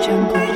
江渡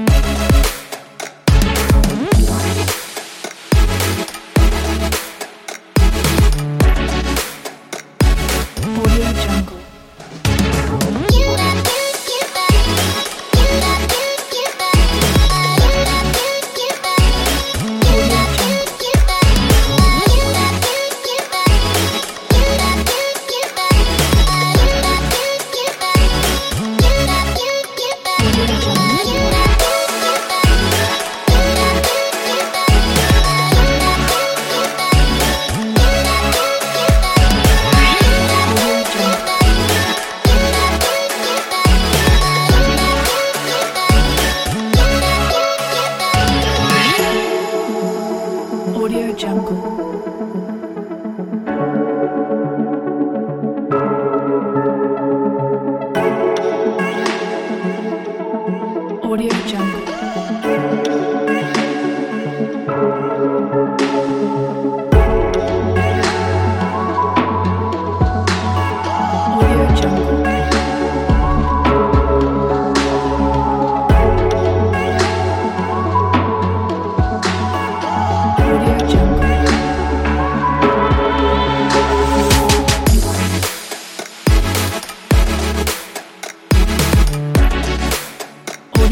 Audio Jungle.